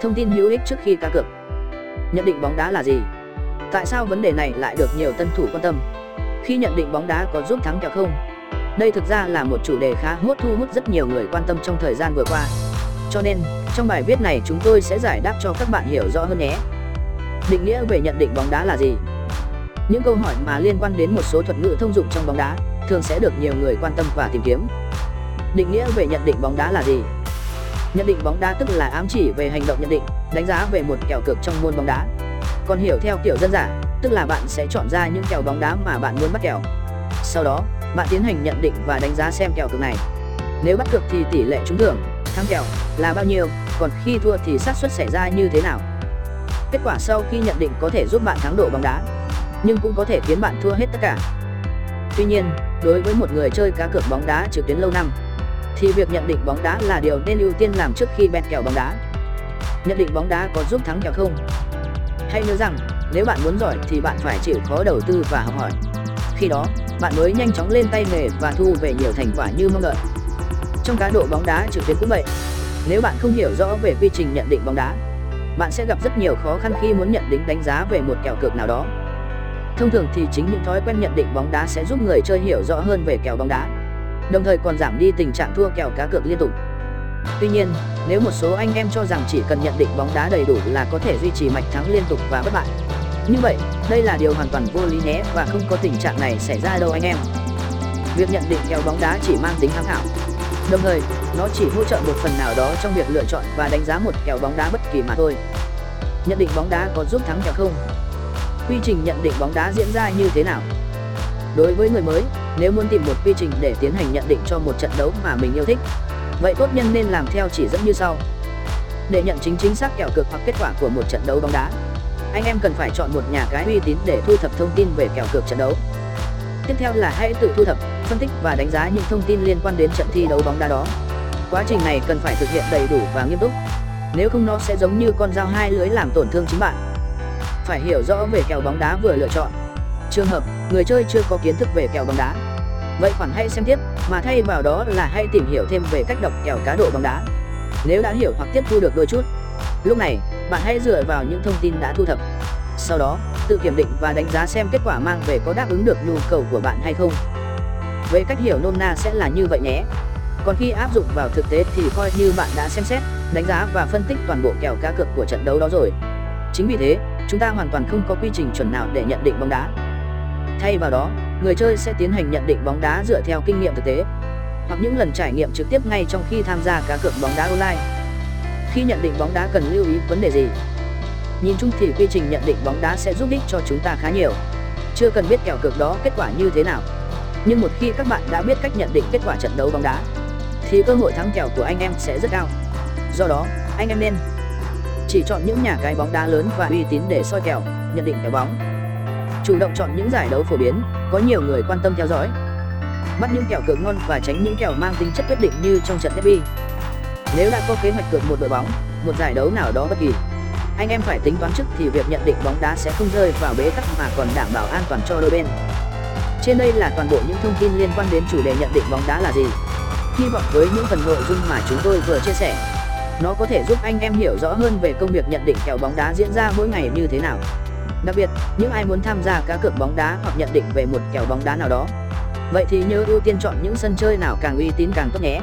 Thông tin hữu ích trước khi cá cược. Nhận định bóng đá là gì? Tại sao vấn đề này lại được nhiều tân thủ quan tâm? Khi nhận định bóng đá có giúp thắng kèo không? Đây thực ra là một chủ đề khá hốt thu hút rất nhiều người quan tâm trong thời gian vừa qua. Cho nên, trong bài viết này chúng tôi sẽ giải đáp cho các bạn hiểu rõ hơn nhé. Định nghĩa về nhận định bóng đá là gì? Những câu hỏi mà liên quan đến một số thuật ngữ thông dụng trong bóng đá thường sẽ được nhiều người quan tâm và tìm kiếm. Định nghĩa về nhận định bóng đá là gì? Nhận định bóng đá tức là ám chỉ về hành động nhận định, đánh giá về một kèo cược trong môn bóng đá. Còn hiểu theo kiểu dân giả, tức là bạn sẽ chọn ra những kèo bóng đá mà bạn muốn bắt kèo. Sau đó, bạn tiến hành nhận định và đánh giá xem kèo cược này. Nếu bắt cược thì tỷ lệ trúng thưởng, thắng kèo là bao nhiêu, còn khi thua thì xác suất xảy ra như thế nào. Kết quả sau khi nhận định có thể giúp bạn thắng độ bóng đá, nhưng cũng có thể khiến bạn thua hết tất cả. Tuy nhiên, đối với một người chơi cá cược bóng đá trực tuyến lâu năm, thì việc nhận định bóng đá là điều nên ưu tiên làm trước khi bet kèo bóng đá. Nhận định bóng đá có giúp thắng kèo không? Hãy nhớ rằng, nếu bạn muốn giỏi thì bạn phải chịu khó đầu tư và học hỏi. Khi đó, bạn mới nhanh chóng lên tay nghề và thu về nhiều thành quả như mong đợi. Trong cá độ bóng đá trực tuyến cũng vậy. Nếu bạn không hiểu rõ về quy trình nhận định bóng đá, bạn sẽ gặp rất nhiều khó khăn khi muốn nhận định đánh giá về một kèo cược nào đó. Thông thường thì chính những thói quen nhận định bóng đá sẽ giúp người chơi hiểu rõ hơn về kèo bóng đá, đồng thời còn giảm đi tình trạng thua kèo cá cược liên tục. Tuy nhiên, nếu một số anh em cho rằng chỉ cần nhận định bóng đá đầy đủ là có thể duy trì mạch thắng liên tục và bất bại. Như vậy, đây là điều hoàn toàn vô lý nhé và không có tình trạng này xảy ra đâu anh em. Việc nhận định kèo bóng đá chỉ mang tính tham khảo. Đồng thời, nó chỉ hỗ trợ một phần nào đó trong việc lựa chọn và đánh giá một kèo bóng đá bất kỳ mà thôi. Nhận định bóng đá có giúp thắng kèo không? Quy trình nhận định bóng đá diễn ra như thế nào? Đối với người mới, nếu muốn tìm một quy trình để tiến hành nhận định cho một trận đấu mà mình yêu thích, vậy tốt nhân nên làm theo chỉ dẫn như sau. Để nhận chính chính xác kèo cược hoặc kết quả của một trận đấu bóng đá, anh em cần phải chọn một nhà cái uy tín để thu thập thông tin về kèo cược trận đấu. Tiếp theo là hãy tự thu thập, phân tích và đánh giá những thông tin liên quan đến trận thi đấu bóng đá đó. Quá trình này cần phải thực hiện đầy đủ và nghiêm túc. Nếu không nó sẽ giống như con dao hai lưỡi làm tổn thương chính bạn. Phải hiểu rõ về kèo bóng đá vừa lựa chọn. Trường hợp người chơi chưa có kiến thức về kèo bóng đá, vậy khoản hãy xem tiếp, mà thay vào đó là hãy tìm hiểu thêm về cách đọc kèo cá độ bóng đá. Nếu đã hiểu hoặc tiếp thu được đôi chút, lúc này bạn hãy dựa vào những thông tin đã thu thập. Sau đó, tự kiểm định và đánh giá xem kết quả mang về có đáp ứng được nhu cầu của bạn hay không. Về cách hiểu nôm na sẽ là như vậy nhé. Còn khi áp dụng vào thực tế thì coi như bạn đã xem xét, đánh giá và phân tích toàn bộ kèo cá cược của trận đấu đó rồi. Chính vì thế, chúng ta hoàn toàn không có quy trình chuẩn nào để nhận định bóng đá. Thay vào đó, người chơi sẽ tiến hành nhận định bóng đá dựa theo kinh nghiệm thực tế hoặc những lần trải nghiệm trực tiếp ngay trong khi tham gia cá cược bóng đá online. Khi nhận định bóng đá cần lưu ý vấn đề gì? Nhìn chung thì quy trình nhận định bóng đá sẽ giúp ích cho chúng ta khá nhiều. Chưa cần biết kèo cược đó kết quả như thế nào. Nhưng một khi các bạn đã biết cách nhận định kết quả trận đấu bóng đá, thì cơ hội thắng kèo của anh em sẽ rất cao. Do đó, anh em nên chỉ chọn những nhà cái bóng đá lớn và uy tín để soi kèo, nhận định kèo bóng. Chủ động chọn những giải đấu phổ biến, có nhiều người quan tâm theo dõi. Bắt những kèo cược ngon và tránh những kèo mang tính chất quyết định như trong trận derby. Nếu đã có kế hoạch cược một đội bóng, một giải đấu nào đó bất kỳ, anh em phải tính toán trước thì việc nhận định bóng đá sẽ không rơi vào bế tắc mà còn đảm bảo an toàn cho đôi bên. Trên đây là toàn bộ những thông tin liên quan đến chủ đề nhận định bóng đá là gì. Hy vọng với những phần nội dung mà chúng tôi vừa chia sẻ, nó có thể giúp anh em hiểu rõ hơn về công việc nhận định kèo bóng đá diễn ra mỗi ngày như thế nào. Đặc biệt, những ai muốn tham gia cá cược bóng đá hoặc nhận định về một kèo bóng đá nào đó, vậy thì nhớ ưu tiên chọn những sân chơi nào càng uy tín càng tốt nhé.